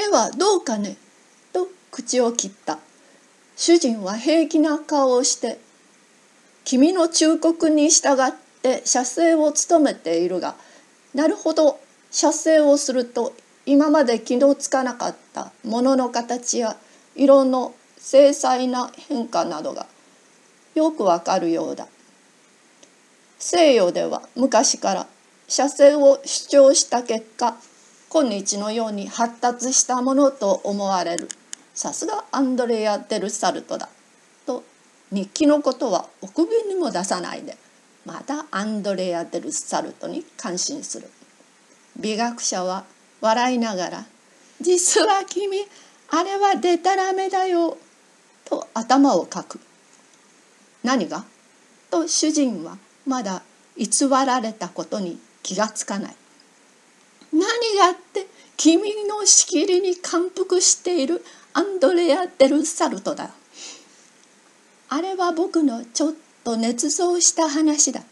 絵はどうかね?」と口を切った主人は平気な顔をして「君の忠告に従って写生を務めているがなるほど写生をすると今まで気のつかなかったものの形や色の精細な変化などがよくわかるようだ。西洋では昔から写生を主張した結果今日のように発達したものと思われる。さすがアンドレア・デル・サルトだ。と日記のことはお首にも出さないでまたアンドレア・デル・サルトに感心する。美学者は笑いながら「実は君あれはデタラメだよ」と頭をかく。何が？と主人はまだ偽られたことに気がつかない。あって君のしきりに感服しているアンドレア・デル・サルトだ。あれは僕のちょっと捏造した話だ。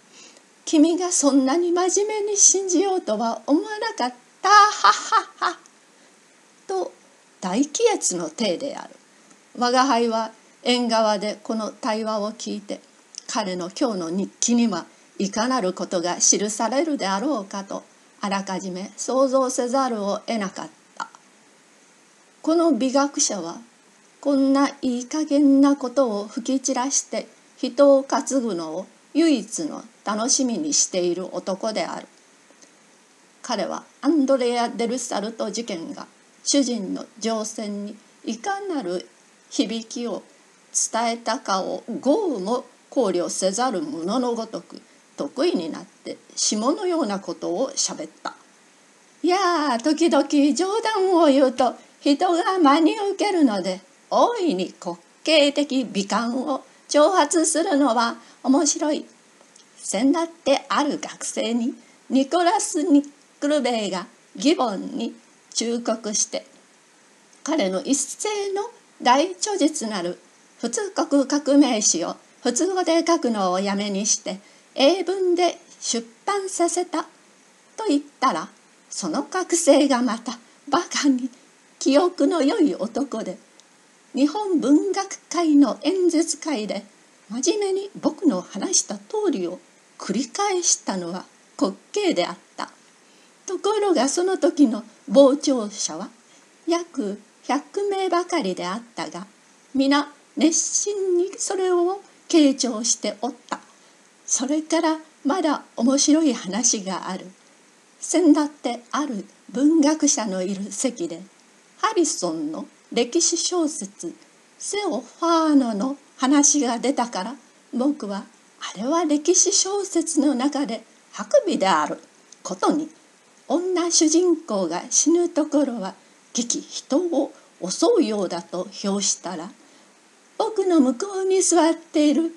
君がそんなに真面目に信じようとは思わなかった。ははは。と大気圧の体である。我が輩は縁側でこの対話を聞いて彼の今日の日記にはいかなることが記されるであろうかと。あらかじめ想像せざるを得なかった。この美学者はこんないい加減なことを吹き散らして人を担ぐのを唯一の楽しみにしている男である。彼はアンドレア・デルサルト事件が主人の乗船にいかなる響きを伝えたかを豪雨も考慮せざる者のごとく得意になって霜のようなことをしゃべった。いや時々冗談を言うと人が真に受けるので大いに滑稽的美観を挑発するのは面白い。先だってある学生にニコラス・ニックルベイがギボンに忠告して彼の一世の大著実なる普通国革命史を普通語で書くのをやめにして英文で出版させたと言ったらその学生がまたバカに記憶の良い男で日本文学界の演説会で真面目に僕の話した通りを繰り返したのは滑稽であった。ところがその時の傍聴者は約100名ばかりであったが皆熱心にそれを傾聴しておった。それからまだ面白い話がある。先だってある文学者のいる席でハリソンの歴史小説「セオ・ファーノ」の話が出たから僕はあれは歴史小説の中でハクビである。ことに女主人公が死ぬところは危機人を襲うようだと評したら僕の向こうに座っている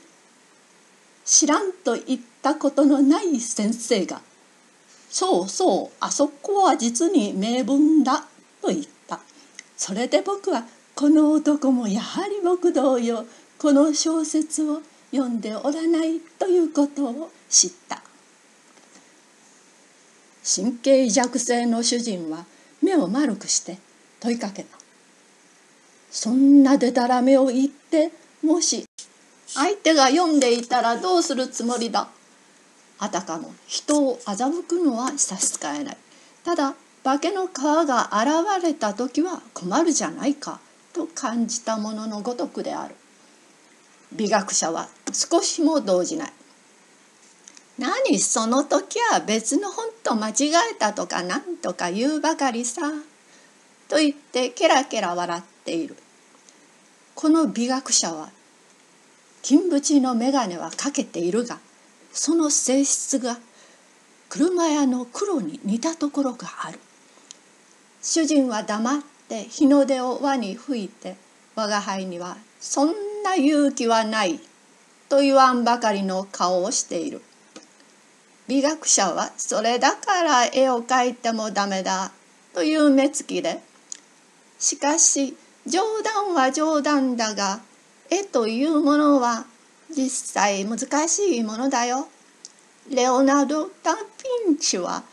知らんと言ったことのない先生が「そうそうあそこは実に名文だ」と言った。それで僕はこの男もやはり僕同様この小説を読んでおらないということを知った。神経弱性の主人は目を丸くして問いかけた。そんなでたらめを言ってもし相手が読んでいたらどうするつもりだ？あたかも人を欺くのは差し支えない。ただ化けの皮が現れた時は困るじゃないかと感じたもののごとくである。美学者は少しも動じない。何その時は別の本と間違えたとか何とか言うばかりさ。と言ってケラケラ笑っている。この美学者は金縁の眼鏡はかけているがその性質が車屋の黒に似たところがある。主人は黙って日の出を輪に吹いて我が輩にはそんな勇気はないと言わんばかりの顔をしている。美学者はそれだから絵を描いてもダメだという目つきでしかし冗談は冗談だが絵というものは実際難しいものだよ。レオナルド・ダ・ヴィンチは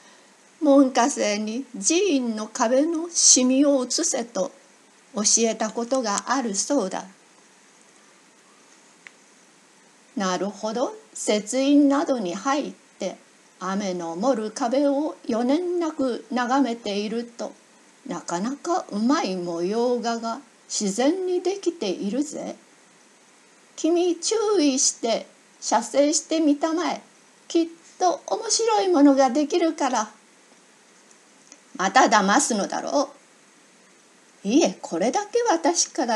門下生に寺院の壁のシミを写せと教えたことがあるそうだ。なるほど雪院などに入って雨の漏る壁を余念なく眺めているとなかなかうまい模様画が自然にできているぜ。君注意して射精してみたまえ。きっと面白いものができるから。また騙すのだろう。いえこれだけ私から